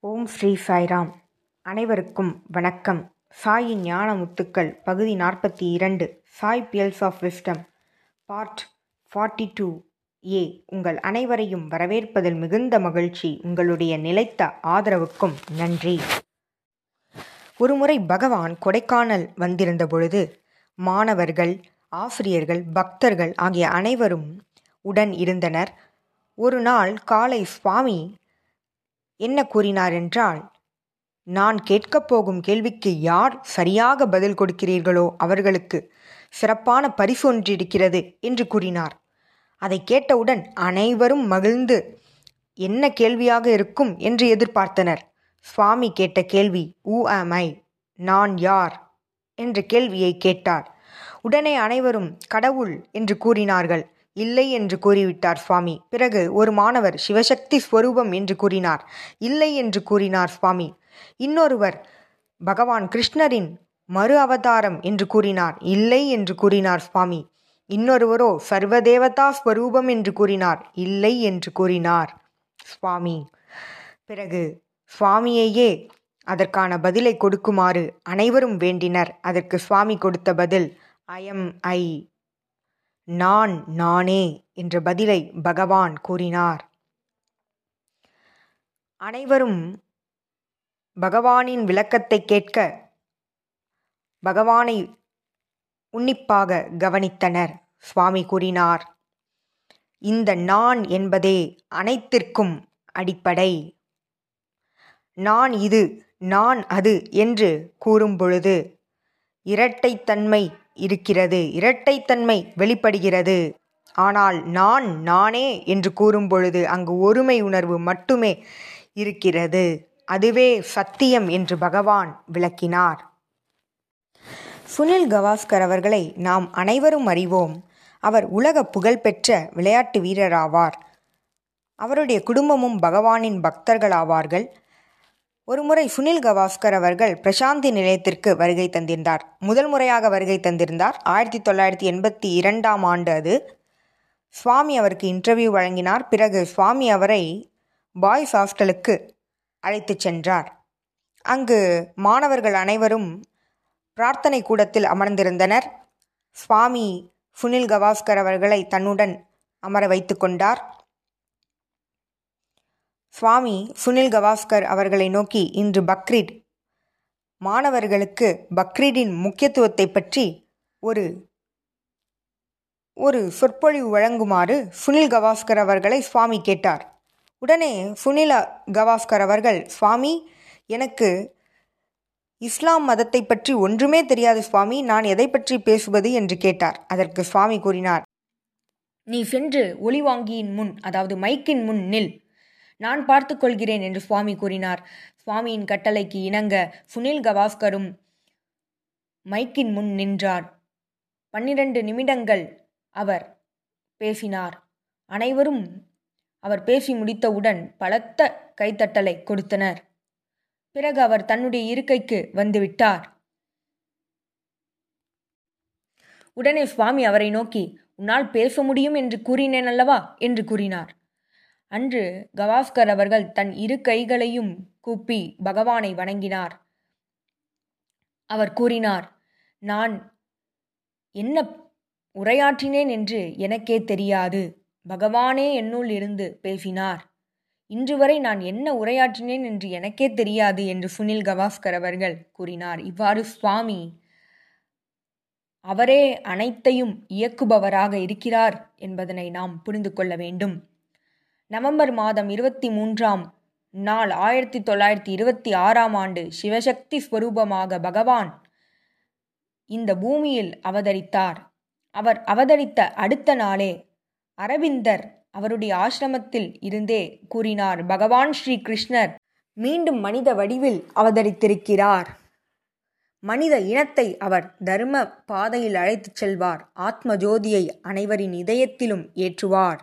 ஓம் ஸ்ரீ சாய்ராம். அனைவருக்கும் வணக்கம். சாயின் ஞான முத்துக்கள் பகுதி நாற்பத்தி இரண்டு Sai pearls of wisdom part forty two A. உங்கள் அனைவரையும் வரவேற்பதில் மிகுந்த மகிழ்ச்சி. உங்களுடைய நிலைத்த ஆதரவுக்கும் நன்றி. ஒருமுறை பகவான் கொடைக்கானல் வந்திருந்த பொழுது மாணவர்கள் ஆசிரியர்கள் பக்தர்கள் ஆகிய அனைவரும் உடன் இருந்தனர். ஒரு நாள் காலை சுவாமி என்ன கூறினார் என்றால் நான் கேட்கப் போகும் கேள்விக்கு யார் சரியாக பதில் கொடுக்கிறீர்களோ அவர்களுக்கு சிறப்பான பரிசு ஒன்றிருக்கிறது என்று கூறினார். அதை கேட்டவுடன் அனைவரும் மகிழ்ந்து என்ன கேள்வியாக இருக்கும்? என்று எதிர்பார்த்தனர். சுவாமி கேட்ட கேள்வி ஊ ஆம் ஐ நான் யார்? என்ற கேள்வியை கேட்டார். உடனே அனைவரும் கடவுள் என்று கூறினார்கள். இல்லை என்று கூறிவிட்டார் சுவாமி. பிறகு ஒரு மாணவர் சிவசக்தி ஸ்வரூபம் என்று கூறினார். இல்லை என்று கூறினார் சுவாமி. இன்னொருவர் பகவான் கிருஷ்ணரின் மறு அவதாரம் என்று கூறினார். இல்லை என்று கூறினார் சுவாமி. இன்னொருவரோ சர்வதேவதா ஸ்வரூபம் என்று கூறினார். இல்லை என்று கூறினார் சுவாமி. பிறகு சுவாமியையே அதற்கான பதிலை கொடுக்குமாறு அனைவரும் வேண்டினர். அதற்கு சுவாமி கொடுத்த பதில் ஐஎம் ஐ நான் நானே என்ற பதிலை பகவான் கூறினார். அனைவரும் பகவானின் விளக்கத்தை கேட்க பகவானை உன்னிப்பாக கவனித்தனர் சுவாமி கூறினார். இந்த நான் என்பதே அனைத்திற்கும் அடிப்படை. நான் இது நான் அது என்று கூறும்பொழுது இரட்டைத்தன்மை இருக்கிறது. இரட்டைத்தன்மை வெளிப்படுகிறது. ஆனால் நான் நானே என்று கூறும்பொழுது அங்கு ஒருமை உணர்வு மட்டுமே இருக்கிறது. அதுவே சத்தியம் என்று பகவான் விளக்கினார். சுனில் கவாஸ்கர் அவர்களை நாம் அனைவரும் அறிவோம். அவர் உலக புகழ்பெற்ற விளையாட்டு வீரராவார். அவருடைய குடும்பமும் பகவானின் பக்தர்களாவார்கள். ஒருமுறை சுனில் கவாஸ்கர் அவர்கள் பிரசாந்தி நிலையத்திற்கு வருகை தந்திருந்தார். முதல் முறையாக வருகை தந்திருந்தார். ஆயிரத்தி தொள்ளாயிரத்தி எண்பத்தி இரண்டாம் ஆண்டு அது. சுவாமி அவருக்கு இன்டர்வியூ வழங்கினார். பிறகு சுவாமி அவரை பாய்ஸ் ஹாஸ்டலுக்கு அழைத்து சென்றார். அங்கு மாணவர்கள் அனைவரும் பிரார்த்தனை கூடத்தில் அமர்ந்திருந்தனர். சுவாமி சுனில் கவாஸ்கர் அவர்களை தன்னுடன் அமர வைத்து கொண்டார். சுவாமி சுனில் கவாஸ்கர் அவர்களை நோக்கி இன்று பக்ரீட் மாணவர்களுக்கு பக்ரீடின் முக்கியத்துவத்தை பற்றி ஒரு ஒரு சொற்பொழிவு வழங்குமாறு சுனில் கவாஸ்கர் அவர்களை சுவாமி கேட்டார். உடனே சுனில் கவாஸ்கர் அவர்கள் சுவாமி எனக்கு இஸ்லாம் மதத்தை பற்றி ஒன்றுமே தெரியாது சுவாமி நான் எதை பற்றி பேசுவது? என்று கேட்டார். அதற்கு சுவாமி கூறினார் நீ சென்று ஒளிவாங்கியின் முன் அதாவது மைக்கின் முன் நில். நான் பார்த்து கொள்கிறேன் என்று சுவாமி கூறினார். சுவாமியின் கட்டளைக்கு இணங்க சுனில் கவாஸ்கரும் மைக்கின் முன் நின்றார். பன்னிரண்டு நிமிடங்கள் அவர் பேசினார். அனைவரும் அவர் பேசி முடித்தவுடன் பலத்த கைத்தட்டலை கொடுத்தனர். பிறகு அவர் தன்னுடைய இருக்கைக்கு வந்துவிட்டார். உடனே சுவாமி அவரை நோக்கி உன்னால் பேச முடியும் என்று கூறினேன் அல்லவா என்று கூறினார். அன்று கவாஸ்கர் அவர்கள் தன் இரு கைகளையும் கூப்பி பகவானை வணங்கினார். அவர் கூறினார் நான் என்ன உரையாற்றினேன் என்று எனக்கே தெரியாது. பகவானே என்னுள் இருந்து பேசினார். இன்று வரை நான் என்ன உரையாற்றினேன் என்று எனக்கே தெரியாது என்று சுனில் கவாஸ்கர் அவர்கள் கூறினார். இவ்வாறு சுவாமி அவரே அனைத்தையும் இயக்குபவராக இருக்கிறார் என்பதனை நாம் புரிந்து கொள்ள வேண்டும். நவம்பர் மாதம் இருபத்தி மூன்றாம் நாள் ஆயிரத்தி தொள்ளாயிரத்தி இருபத்தி ஆறாம் ஆண்டு சிவசக்தி ஸ்வரூபமாக பகவான் இந்த பூமியில் அவதரித்தார். அவர் அவதரித்த அடுத்த நாளே அரவிந்தர் அவருடைய ஆசிரமத்தில் இருந்தே கூறினார் பகவான் ஸ்ரீ கிருஷ்ணர் மீண்டும் மனித வடிவில் அவதரித்திருக்கிறார். மனித இனத்தை அவர் தர்ம பாதையில் அழைத்துச் செல்வார். ஆத்ம ஜோதியை அனைவரின் இதயத்திலும் ஏற்றுவார்.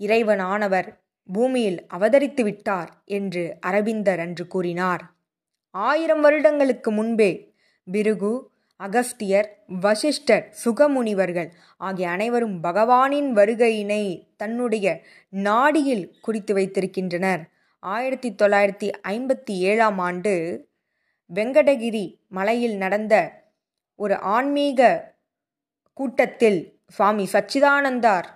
இறைவனானவர் பூமியில் அவதரித்து விட்டார் என்று அரவிந்தர் அன்று கூறினார். ஆயிரம் வருடங்களுக்கு முன்பே பிருகு அகஸ்தியர் வசிஷ்டர் சுகமுனிவர்கள் ஆகிய அனைவரும் பகவானின் வருகையினை தன்னுடைய நாடியில் குறித்து வைத்திருக்கின்றனர். ஆயிரத்தி தொள்ளாயிரத்தி ஐம்பத்தி ஏழாம் ஆண்டு வெங்கடகிரி மலையில் நடந்த ஒரு ஆன்மீக கூட்டத்தில் சுவாமி சச்சிதானந்தார்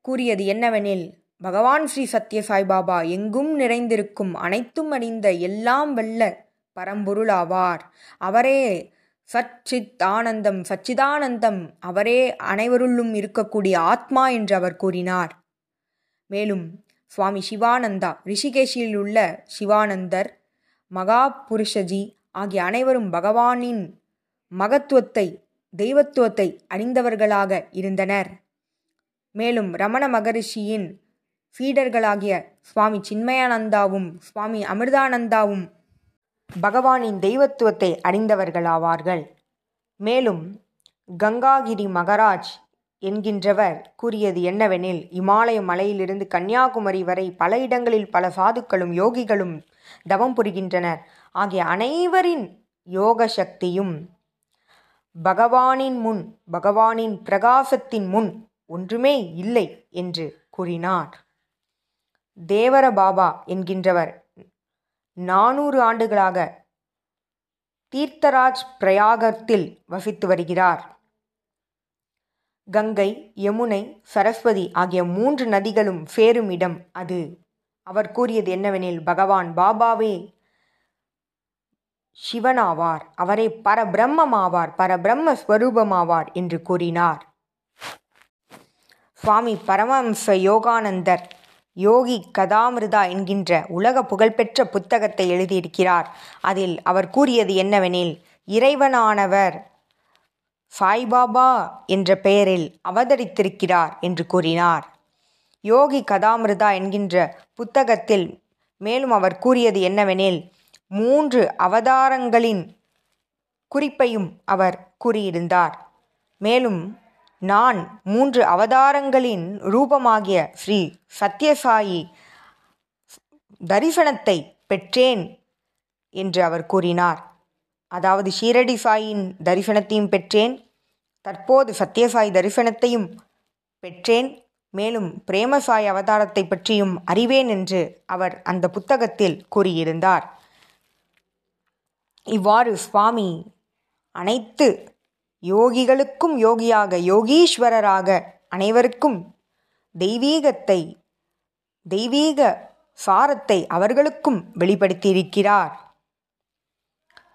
கூறியது என்னவெனில் பகவான் ஸ்ரீ சத்ய சாய்பாபா எங்கும் நிறைந்திருக்கும் அனைத்தும் அறிந்த எல்லாம் வெல்ல பரம்பொருளாவார். அவரே சச்சித் ஆனந்தம் சச்சிதானந்தம் அவரே அனைவருள்ளும் இருக்கக்கூடிய ஆத்மா என்று அவர் கூறினார். மேலும் சுவாமி சிவானந்தா ரிஷிகேஷில் உள்ள சிவானந்தர் மகா புருஷஜி ஆகிய அனைவரும் பகவானின் மகத்துவத்தை தெய்வத்துவத்தை அறிந்தவர்களாக இருந்தனர். மேலும் ரமண மகரிஷியின் சீடர்களாகிய சுவாமி சின்மயானந்தாவும் சுவாமி அமிர்தானந்தாவும் பகவானின் தெய்வத்துவத்தை அறிந்தவர்களாவார்கள். மேலும் கங்காகிரி மகராஜ் என்கின்றவர் கூறியது என்னவெனில் இமாலய மலையிலிருந்து கன்னியாகுமரி வரை பல இடங்களில் பல சாதுக்களும் யோகிகளும் தவம் புரிகின்றனர். ஆகிய அனைவரின் யோக சக்தியும் பகவானின் முன் பகவானின் பிரகாசத்தின் முன் ஒன்றுமே இல்லை என்று கூறினார். தேவர பாபா என்கின்றவர் நானூறு ஆண்டுகளாக தீர்த்தராஜ் பிரயாகத்தில் வசித்து வருகிறார். கங்கை யமுனை சரஸ்வதி ஆகிய மூன்று நதிகளும் சேரும் இடம் அது. அவர் கூறியது என்னவெனில் பகவான் பாபாவே சிவனாவார். அவரே பரபிரம்மமாவார் பரபிரம்ம ஸ்வரூபமாவார் என்று கூறினார். சுவாமி பரமஹம்ச யோகானந்தர் யோகி கதாமிருதா என்கின்ற உலக புகழ்பெற்ற புத்தகத்தை எழுதியிருக்கிறார். அதில் அவர் கூறியது என்னவெனில் இறைவனானவர் சாய்பாபா என்ற பெயரில் அவதரித்திருக்கிறார் என்று கூறினார். யோகி கதாமிருதா என்கின்ற புத்தகத்தில் மேலும் அவர் கூறியது என்னவெனில் மூன்று அவதாரங்களின் குறிப்பையும் அவர் கூறியிருந்தார். மேலும் நான் மூன்று அவதாரங்களின் ரூபமாகிய ஸ்ரீ சத்யசாயி தரிசனத்தை பெற்றேன் என்று அவர் கூறினார். அதாவது ஷீரடி சாயின் தரிசனத்தையும் பெற்றேன் தற்போது சத்யசாய் தரிசனத்தையும் பெற்றேன் மேலும் பிரேமசாய் அவதாரத்தை பற்றியும் அறிவேன் என்று அவர் அந்த புத்தகத்தில் கூறியிருந்தார். இவ்வாறு சுவாமி அனைத்து யோகிகளுக்கும் யோகியாக யோகீஸ்வரராக அனைவருக்கும் தெய்வீகத்தை தெய்வீக சாரத்தை அவர்களுக்கும் வெளிப்படுத்தியிருக்கிறார்.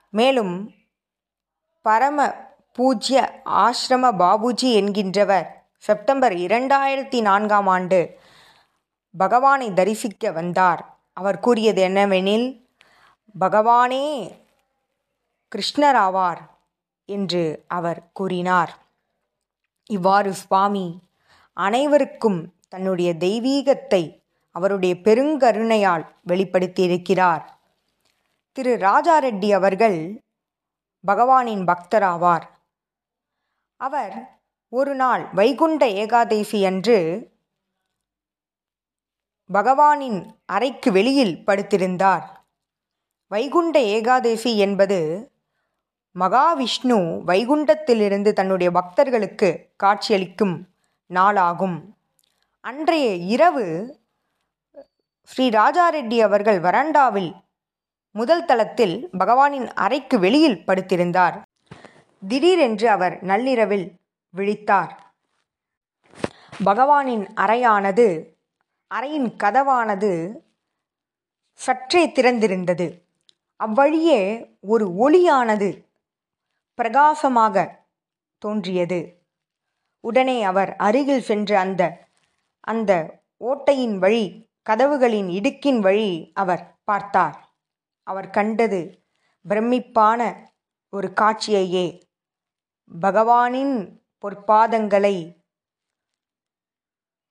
மேலும் பரம பூஜ்ய ஆசிரம பாபுஜி என்கின்றவர் செப்டம்பர் இரண்டாயிரத்தி நான்காம் ஆண்டு பகவானை தரிசிக்க வந்தார். அவர் கூறியது என்னவெனில் பகவானே கிருஷ்ணராவார். என்று அவர் கூறினார். இவ்வாறு சுவாமி அனைவருக்கும் தன்னுடைய தெய்வீகத்தை அவருடைய பெருங்கருணையால் வெளிப்படுத்தியிருக்கிறார். திரு ராஜா ரெட்டி அவர்கள் பகவானின் பக்தராவார். அவர் ஒரு நாள் வைகுண்ட ஏகாதேசி அன்று பகவானின் அறைக்கு வெளியில் படுத்திருந்தார். வைகுண்ட ஏகாதேசி என்பது மகாவிஷ்ணு வைகுண்டத்திலிருந்து தன்னுடைய பக்தர்களுக்கு காட்சியளிக்கும் நாளாகும். அன்றைய இரவு ஸ்ரீ ராஜாரெட்டி அவர்கள் வராண்டாவில் முதல் தளத்தில் பகவானின் அறைக்கு வெளியில் படுத்திருந்தார். திடீரென்று அவர் நள்ளிரவில் விழித்தார். பகவானின் அறையானது அறையின் கதவானது சற்றே திறந்திருந்தது. அவ்வழியே ஒரு ஒளியானது பிரகாசமாக தோன்றியது. உடனே அவர் அருகில் சென்று அந்த அந்த ஓட்டையின் வழி கதவுகளின் இடுக்கின் வழி அவர் பார்த்தார். அவர் கண்டது பிரமிப்பான ஒரு காட்சியையே. பகவானின் பொற்பாதங்களை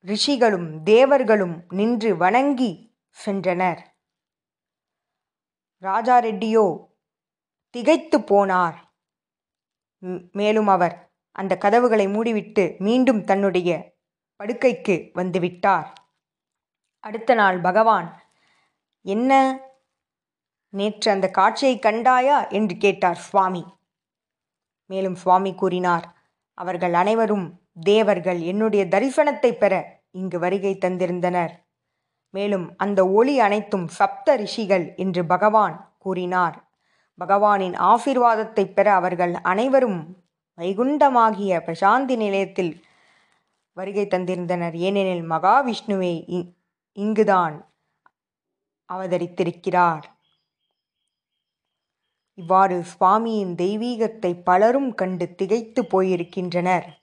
ரிஷிகளும் தேவர்களும் நின்று வணங்கி சென்றனர். ராஜா ரெட்டியோ திகைத்து போனார். மேலும் அவர் அந்த கதவுகளை மூடிவிட்டு மீண்டும் தன்னுடைய படுக்கைக்கு வந்துவிட்டார். அடுத்த நாள் பகவான் என்ன? நேற்று அந்த காட்சியை கண்டாயா? என்று கேட்டார் சுவாமி. மேலும் சுவாமி கூறினார் அவர்கள் அனைவரும் தேவர்கள் என்னுடைய தரிசனத்தை பெற இங்கு வருகை தந்திருந்தனர். மேலும் அந்த ஒளி அனைத்தும் சப்த ரிஷிகள் என்று பகவான் கூறினார். பகவானின் ஆசீர்வாதத்தைப் பெற அவர்கள் அனைவரும் வைகுண்டமாகிய பிரசாந்தி நிலையத்தில் வருகை தந்திருந்தனர். ஏனெனில் மகாவிஷ்ணுவே இங்குதான் அவதரித்திருக்கிறார். இவ்வாறு சுவாமியின் தெய்வீகத்தை பலரும் கண்டு திகைத்து போயிருக்கின்றனர்.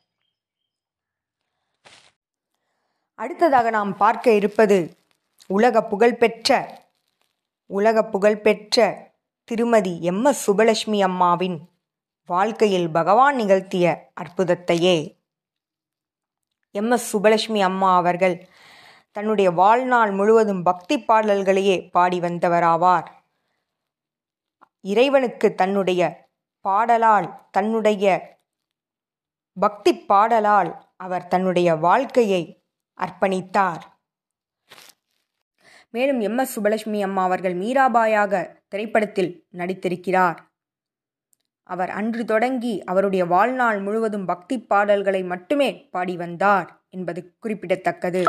அடுத்ததாக நாம் பார்க்க இருப்பது உலக புகழ்பெற்ற உலக புகழ்பெற்ற திருமதி எம். எஸ். சுபலட்சுமி அம்மாவின் வாழ்க்கையில் பகவான் நிகழ்த்திய அற்புதத்தையே. எம். எஸ். சுபலட்சுமி அம்மா அவர்கள் தன்னுடைய வாழ்நாள் முழுவதும் பக்தி பாடல்களையே பாடி வந்தவராவார். இறைவனுக்கு தன்னுடைய பாடலால் தன்னுடைய பக்தி பாடலால் அவர் தன்னுடைய வாழ்க்கையை அர்ப்பணித்தார். மேலும் எம் எஸ் சுபலட்சுமி அம்மா அவர்கள் மீராபாயாக திரைப்படத்தில் நடித்திருக்கிறார். அவர் அன்று தொடங்கி அவருடைய வாழ்நாள் முழுவதும் பக்தி பாடல்களை மட்டுமே பாடி வந்தார் என்பது குறிப்பிடத்தக்கது.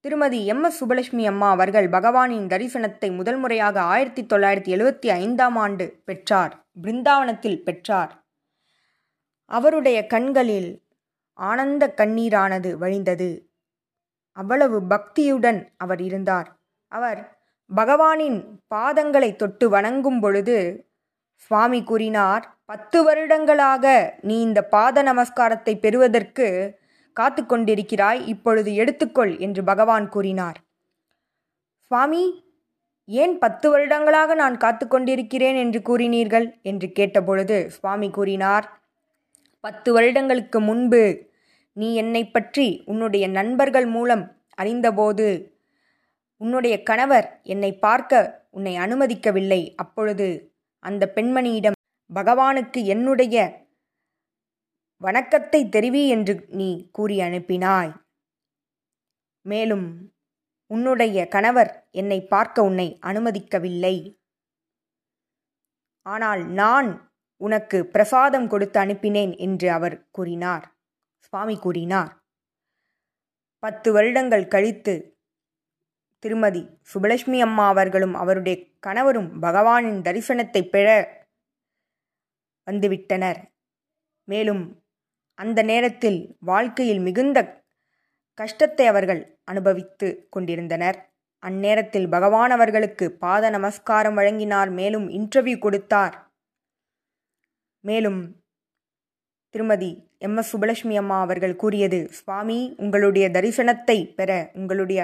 திருமதி எம் எஸ் சுபலட்சுமி அம்மா அவர்கள் பகவானின் தரிசனத்தை முதல் முறையாக ஆயிரத்தி தொள்ளாயிரத்தி எழுவத்தி ஐந்தாம் ஆண்டு பெற்றார் பிருந்தாவனத்தில் பெற்றார். அவருடைய கண்களில் ஆனந்த கண்ணீரானது வழிந்தது. அவ்வளவு பக்தியுடன் அவர் இருந்தார். அவர் பகவானின் பாதங்களை தொட்டு வணங்கும் பொழுது சுவாமி கூறினார் பத்து வருடங்களாக நீ இந்த பாத நமஸ்காரத்தை பெறுவதற்கு காத்து கொண்டிருக்கிறாய் இப்பொழுது எடுத்துக்கொள் என்று பகவான் கூறினார். சுவாமி ஏன் பத்து வருடங்களாக நான் காத்து கொண்டிருக்கிறேன் என்று கூறினீர்கள்? என்று கேட்டபொழுது சுவாமி கூறினார் பத்து வருடங்களுக்கு முன்பு நீ என்னை பற்றி உன்னுடைய நண்பர்கள் மூலம் அறிந்தபோது உன்னுடைய கணவர் என்னை பார்க்க உன்னை அனுமதிக்கவில்லை. அப்பொழுது அந்த பெண்மணியிடம் பகவானுக்கு என்னுடைய வணக்கத்தை தெரிவி என்று நீ கூறி அனுப்பினாய். மேலும் உன்னுடைய கணவர் என்னை பார்க்க உன்னை அனுமதிக்கவில்லை. ஆனால் நான் உனக்கு பிரசாதம் கொடுத்து அனுப்பினேன் என்று அவர் கூறினார். சுவாமி கூறினார். பத்து வருடங்கள் கழித்து திருமதி சுபலட்சுமி அம்மா அவர்களும் அவருடைய கணவரும் பகவானின் தரிசனத்தை பெற வந்துவிட்டனர். மேலும் அந்த நேரத்தில் வாழ்க்கையில் மிகுந்த கஷ்டத்தை அவர்கள் அனுபவித்து கொண்டிருந்தனர். அந்நேரத்தில் பகவான் அவர்களுக்கு பாத நமஸ்காரம் வழங்கினார். மேலும் இன்டர்வியூ கொடுத்தார். மேலும் திருமதி எம். எஸ். சுபலட்சுமி அம்மா அவர்கள் கூறியது சுவாமி உங்களுடைய தரிசனத்தை பெற உங்களுடைய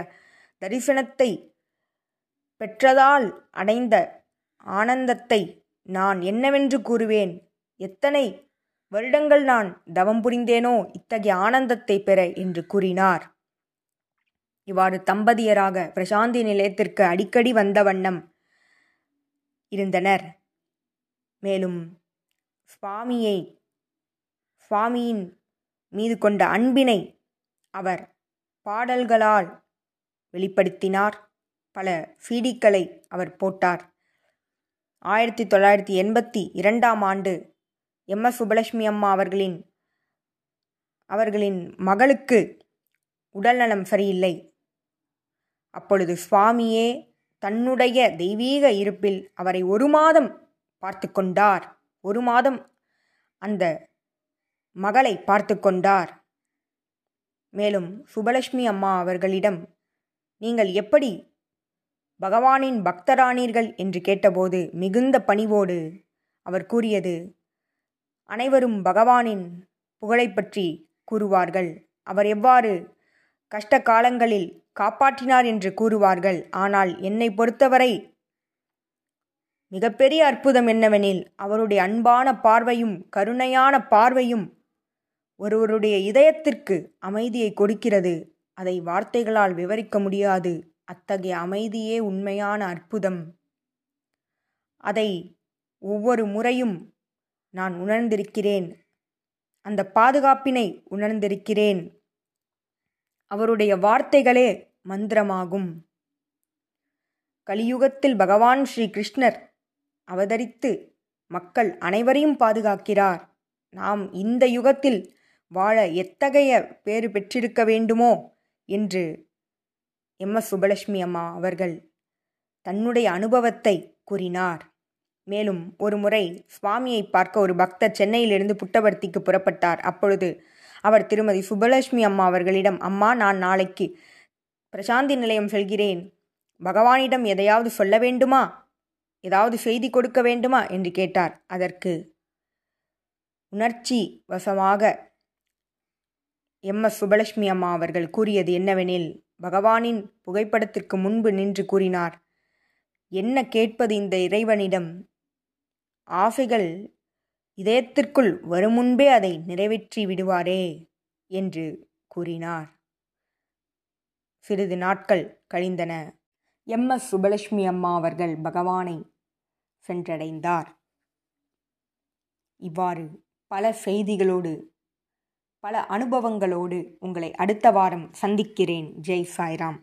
தரிசனத்தை பெற்றதால் அடைந்த ஆனந்தத்தை நான் என்னவென்று கூறுவேன்? எத்தனை வருடங்கள் நான் தவம் புரிந்தேனோ இத்தகைய ஆனந்தத்தை பெற என்று கூறினார். இவ்வாறு தம்பதியராக பிரசாந்தி நிலையத்திற்கு அடிக்கடி வந்த வண்ணம் இருந்தனர். மேலும் சுவாமியை சுவாமியின் மீது கொண்ட அன்பினை அவர் பாடல்களால் வெளிப்படுத்தினார். பல சீடிக்களை அவர் போட்டார். ஆயிரத்தி தொள்ளாயிரத்தி எண்பத்தி இரண்டாம் ஆண்டு எம். எஸ். சுபலட்சுமி அம்மா அவர்களின் அவர்களின் மகளுக்கு உடல்நலம் சரியில்லை. அப்பொழுது சுவாமியே தன்னுடைய தெய்வீக இருப்பில் அவரை ஒரு மாதம் பார்த்து கொண்டார். ஒரு மாதம் அந்த மகளை பார்த்து கொண்டார். மேலும் சுபலட்சுமி அம்மா அவர்களிடம் நீங்கள் எப்படி பகவானின் பக்தரானீர்கள்? என்று கேட்டபோது மிகுந்த பணிவோடு அவர் கூறியது அனைவரும் பகவானின் புகழைப் பற்றி கூறுவார்கள். அவர் எவ்வாறு கஷ்ட காலங்களில் காப்பாற்றினார் என்று கூறுவார்கள். ஆனால் என்னை பொறுத்தவரை மிகப்பெரிய அற்புதம் என்னவெனில் அவருடைய அன்பான பார்வையும் கருணையான பார்வையும் ஒருவருடைய இதயத்திற்கு அமைதியை கொடுக்கிறது. அதை வார்த்தைகளால் விவரிக்க முடியாது. அத்தகைய அமைதியே உண்மையான அற்புதம். அதை ஒவ்வொரு முறையும் நான் உணர்ந்திருக்கிறேன். அந்த பாதுகாப்பினை உணர்ந்திருக்கிறேன். அவருடைய வார்த்தைகளே மந்திரமாகும். கலியுகத்தில் பகவான் ஸ்ரீ கிருஷ்ணர் அவதரித்து மக்கள் அனைவரையும் பாதுகாக்கிறார். நாம் இந்த யுகத்தில் வாழ எத்தகைய பேறு பெற்றிருக்க வேண்டுமோ? என்று எம். எஸ். சுபலட்சுமி அம்மா அவர்கள் தன்னுடைய அனுபவத்தை கூறினார். மேலும் ஒரு முறை சுவாமியை பார்க்க ஒரு பக்தர் சென்னையிலிருந்து புட்டபர்த்திக்கு புறப்பட்டார். அப்பொழுது அவர் திருமதி சுபலட்சுமி அம்மா அவர்களிடம் அம்மா நான் நாளைக்கு பிரசாந்தி நிலையம் செல்கிறேன். பகவானிடம் எதையாவது சொல்ல வேண்டுமா? ஏதாவது செய்தி கொடுக்க வேண்டுமா? என்று கேட்டார். அதற்கு உணர்ச்சி வசமாக எம். எஸ். சுபலட்சுமி அம்மா அவர்கள் கூறியது என்னவெனில் பகவானின் புகைப்படத்திற்கு முன்பு நின்று கூறினார் என்ன கேட்பது இந்த இறைவனிடம்? ஆசைகள் இதயத்திற்குள் வரும் முன்பே அதை நிறைவேற்றி விடுவாரே என்று கூறினார். சிறிது நாட்கள் கழிந்தன. எம். எஸ். சுபலட்சுமி அம்மா அவர்கள் பகவானை சென்றடைந்தார். இவ்வாறு பல செய்திகளோடு பல அனுபவங்களோடு உங்களை அடுத்த வாரம் சந்திக்கிறேன். ஜெய் சாய்ராம்.